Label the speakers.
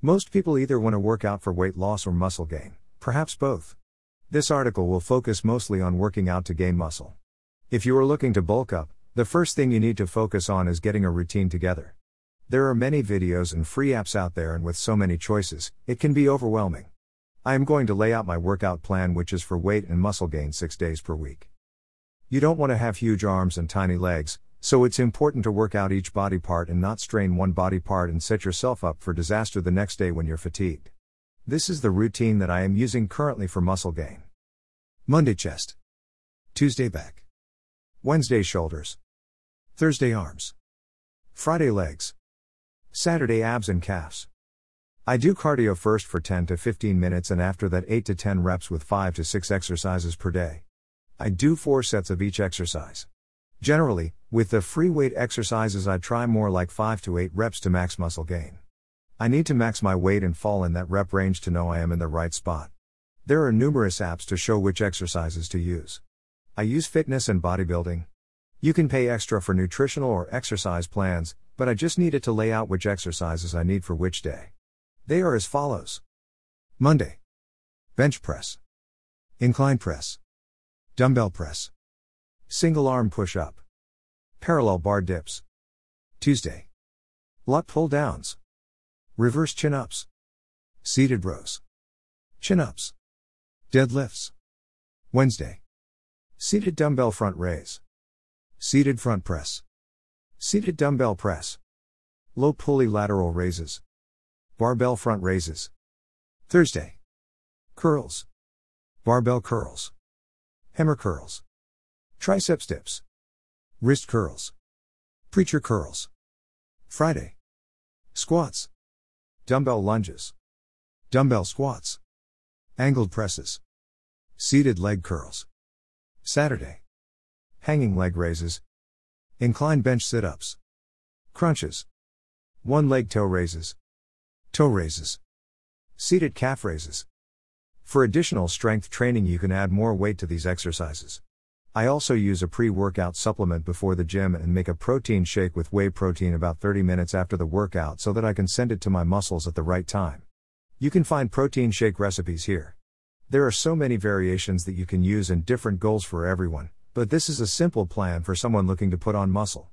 Speaker 1: Most people either want to work out for weight loss or muscle gain, perhaps both. This article will focus mostly on working out to gain muscle. If you are looking to bulk up, the first thing you need to focus on is getting a routine together. There are many videos and free apps out there, and with so many choices, it can be overwhelming. I am going to lay out my workout plan, which is for weight and muscle gain six days per week. You don't want to have huge arms and tiny legs, so it's important to work out each body part and not strain one body part and set yourself up for disaster the next day when you're fatigued. This is the routine that I am using currently for muscle gain. Monday chest. Tuesday back. Wednesday shoulders. Thursday arms. Friday legs. Saturday abs and calves. I do cardio first for 10 to 15 minutes and after that 8 to 10 reps with 5 to 6 exercises per day. I do 4 sets of each exercise. Generally, with the free weight exercises, I try more like 5 to 8 reps to max muscle gain. I need to max my weight and fall in that rep range to know I am in the right spot. There are numerous apps to show which exercises to use. I use fitness and bodybuilding. You can pay extra for nutritional or exercise plans, but I just needed to lay out which exercises I need for which day. They are as follows Monday, bench press, incline press, dumbbell press. Single arm push up. Parallel bar dips. Tuesday. Lat pull downs. Reverse chin ups. Seated rows. Chin ups. Deadlifts. Wednesday. Seated dumbbell front raise. Seated front press. Seated dumbbell press. Low pulley lateral raises. Barbell front raises. Thursday. Curls. Barbell curls. Hammer curls. Triceps dips. Wrist curls. Preacher curls. Friday. Squats. Dumbbell lunges. Dumbbell squats. Angled presses. Seated leg curls. Saturday. Hanging leg raises. Incline bench sit ups. Crunches. One leg toe raises. Toe raises. Seated calf raises. For additional strength training, you can add more weight to these exercises. I also use a pre workout supplement before the gym and make a protein shake with whey protein about 30 minutes after the workout so that I can send it to my muscles at the right time. You can find protein shake recipes here. There are so many variations that you can use and different goals for everyone, but this is a simple plan for someone looking to put on muscle.